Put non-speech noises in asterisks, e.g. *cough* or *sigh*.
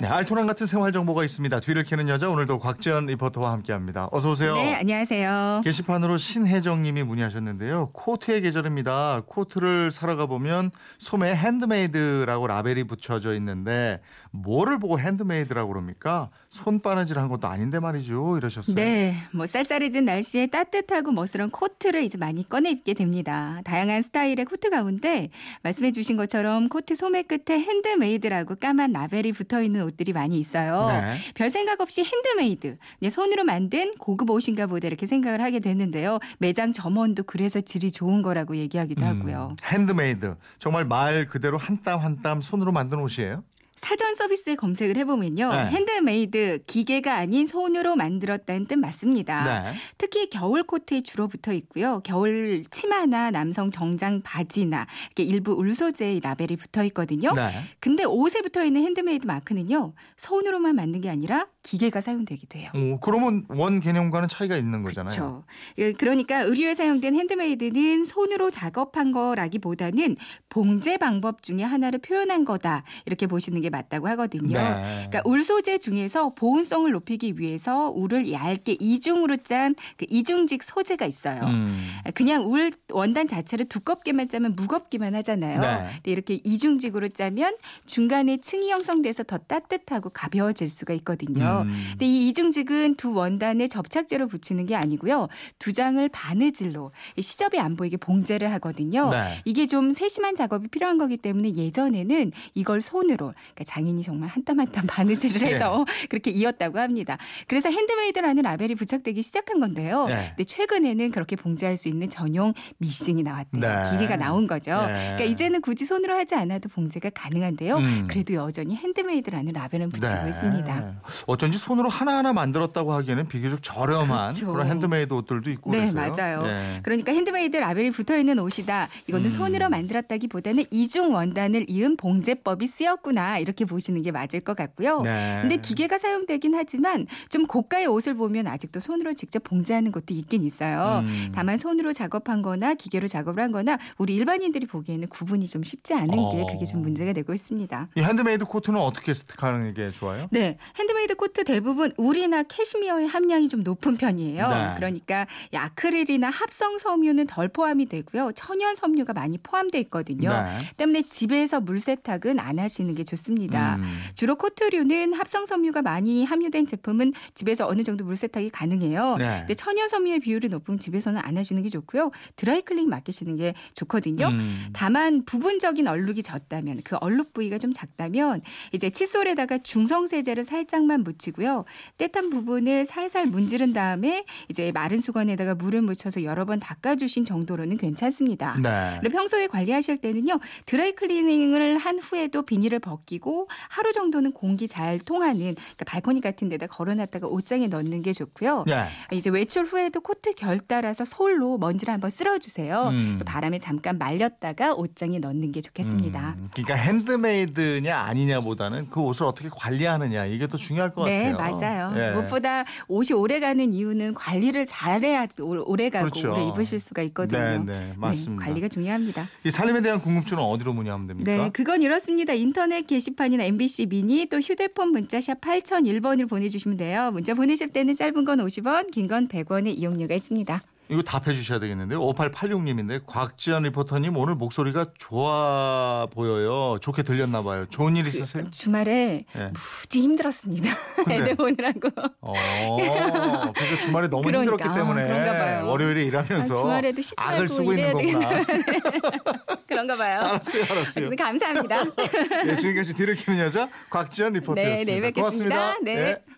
네, 알토란 같은 생활 정보가 있습니다. 뒤를 캐는 여자 오늘도 곽지연 리포터와 함께합니다. 어서 오세요. 네, 안녕하세요. 게시판으로 신혜정님이 문의하셨는데요. 코트의 계절입니다. 코트를 사러 가 보면 소매 handmade라고 라벨이 붙여져 있는데 뭐를 보고 handmade라고 그럽니까? 손바느질한 것도 아닌데 말이죠. 이러셨어요. 네, 뭐 쌀쌀해진 날씨에 따뜻하고 멋스러운 코트를 이제 많이 꺼내 입게 됩니다. 다양한 스타일의 코트 가운데 말씀해주신 것처럼 코트 소매 끝에 handmade라고 까만 라벨이 붙어 있는 옷들이 많이 있어요. 네. 별 생각 없이 핸드메이드, 네, 손으로 만든 고급 옷인가 보다 이렇게 생각을 하게 되는데요. 매장 점원도 그래서 질이 좋은 거라고 얘기하기도 하고요. 음, 핸드메이드. 정말 말 그대로 한 땀 한 땀 손으로 만든 옷이에요? 사전 서비스에 검색을 해보면요. 네. 핸드메이드, 기계가 아닌 손으로 만들었다는 뜻 맞습니다. 네. 특히 겨울 코트에 주로 붙어 있고요. 겨울 치마나 남성 정장 바지나 이렇게 일부 울 소재의 라벨이 붙어 있거든요. 네. 근데 옷에 붙어 있는 핸드메이드 마크는요. 손으로만 만든 게 아니라 기계가 사용되기도 해요. 어, 그러면 원 개념과는 차이가 있는 거잖아요. 그렇죠. 예, 그러니까 의류에 사용된 handmade는 손으로 작업한 거라기보다는 봉제 방법 중에 하나를 표현한 거다 이렇게 보시는 게 맞다고 하거든요. 네. 그러니까 울 소재 중에서 보온성을 높이기 위해서 울을 얇게 이중으로 짠 그 이중직 소재가 있어요. 음. 그냥 울 원단 자체를 두껍게만 짜면 무겁기만 하잖아요. 네. 근데 이렇게 이중직으로 짜면 중간에 층이 형성돼서 더 따뜻하고 가벼워질 수가 있거든요. 음. 근데 이 이중직은 두 원단을 접착제로 붙이는 게 아니고요. 두 장을 바느질로 시접이 안 보이게 봉제를 하거든요. 네. 이게 좀 세심한 작업이 필요한 거기 때문에 예전에는 이걸 손으로 그러니까 장인이 정말 한 땀 한 땀 *laughs* 바느질을 네. 해서 그렇게 이었다고 합니다. 그래서 handmade라는 라벨이 부착되기 시작한 건데요. 네. 근데 최근에는 그렇게 봉제할 수 있는 전용 미싱이 나왔대요. 네. 기계가 나온 거죠. 네. 그러니까 이제는 굳이 손으로 하지 않아도 봉제가 가능한데요. 음. 그래도 여전히 handmade라는 라벨은 붙이고 네. 있습니다. 어쩐지 손으로 하나하나 만들었다고 하기에는 비교적 저렴한 그렇죠. 그런 핸드메이드 옷들도 있고 네, 그래서요. 맞아요. 네. 그러니까 핸드메이드 라벨이 붙어 있는 옷이다. 이거는 음. 손으로 만들었다기보다는 이중 원단을 이은 봉제법이 쓰였구나 이렇게 보시는 게 맞을 것 같고요. 네. 근데 기계가 사용되긴 하지만 좀 고가의 옷을 보면 아직도 손으로 직접 봉제하는 것도 있긴 있어요. 음. 다만 손으로 작업한 거나 기계로 작업을 한 거나 우리 일반인들이 보기에는 구분이 좀 쉽지 않은 게 어. 그게 좀 문제가 되고 있습니다. 이 핸드메이드 코트는 어떻게 세탁하는 게 좋아요? 네, 핸드메이드 코트 대부분 울이나 캐시미어의 함량이 좀 높은 편이에요. 네. 그러니까 이 아크릴이나 합성 섬유는 덜 포함이 되고요. 천연 섬유가 많이 포함돼 있거든요. 네. 때문에 집에서 물 세탁은 안 하시는 게 좋습니다. 음. 주로 코트류는 합성 섬유가 많이 함유된 제품은 집에서 어느 정도 물 세탁이 가능해요. 네. 근데 천연 섬유의 비율이 높으면 집에서는 안 하시는 게 좋고요. 드라이클리닝 맡기시는 게 좋거든요. 음. 다만 부분적인 얼룩이 졌다면 그 얼룩 부위가 좀 작다면 이제 칫솔에다가 중성 세제를 살짝만 묻히고요. 때탄 부분을 살살 문지른 다음에 이제 마른 수건에다가 물을 묻혀서 여러 번 닦아주신 정도로는 괜찮습니다. 네. 그리고 평소에 관리하실 때는요 드라이 클리닝을 한 후에도 비닐을 벗기고 하루 정도는 공기 잘 통하는 그러니까 발코니 같은 데다 걸어놨다가 옷장에 넣는 게 좋고요. 네. 이제 외출 후에도 코트 결 따라서 솔로 먼지를 한번 쓸어주세요. 음. 바람에 잠깐 말렸다가 옷장에 넣는 게 좋겠습니다. 음, 그러니까 핸드메이드냐 아니냐보다는 그 옷을 어떻게 관리하느냐 이게 더 중요할 것 네, 같아요. 맞아요. 예. 무엇보다 옷이 오래가는 이유는 관리를 잘해야 오- 오래가고 그렇죠. 오래 입으실 수가 있거든요. 네, 네, 맞습니다. 관리가 중요합니다. 이 살림에 대한 궁금증은 어디로 문의하면 됩니까? 네, 그건 이렇습니다. 인터넷 게시 판이나 MBC 미니 또 휴대폰 문자샵 8001번으로 보내주시면 돼요. 문자 보내실 때는 짧은 건 50원, 긴 건 100원의 이용료가 있습니다. 이거 답해 주셔야 되겠는데요. 5886님인데 곽지연 리포터님 오늘 목소리가 좋아 보여요. 좋게 들렸나 봐요. 좋은 일 있으세요? 주말에 예. 무지 힘들었습니다. *laughs* 네. 애들 보느라고. 어, 그러니까 주말에 너무 그러니까. 힘들었기 때문에 아. 월요일에 일하면서 아, 주말에도 쉬지 악을 쓰고 있는 거구나. *laughs* 그런가 봐요. 알았어요, 알았어요. 네, 감사합니다. 네, *laughs* 지금까지 뒤를 키는 여자 곽지연 리포터였습니다. 네, 내일 뵙겠습니다. 고맙습니다. 네.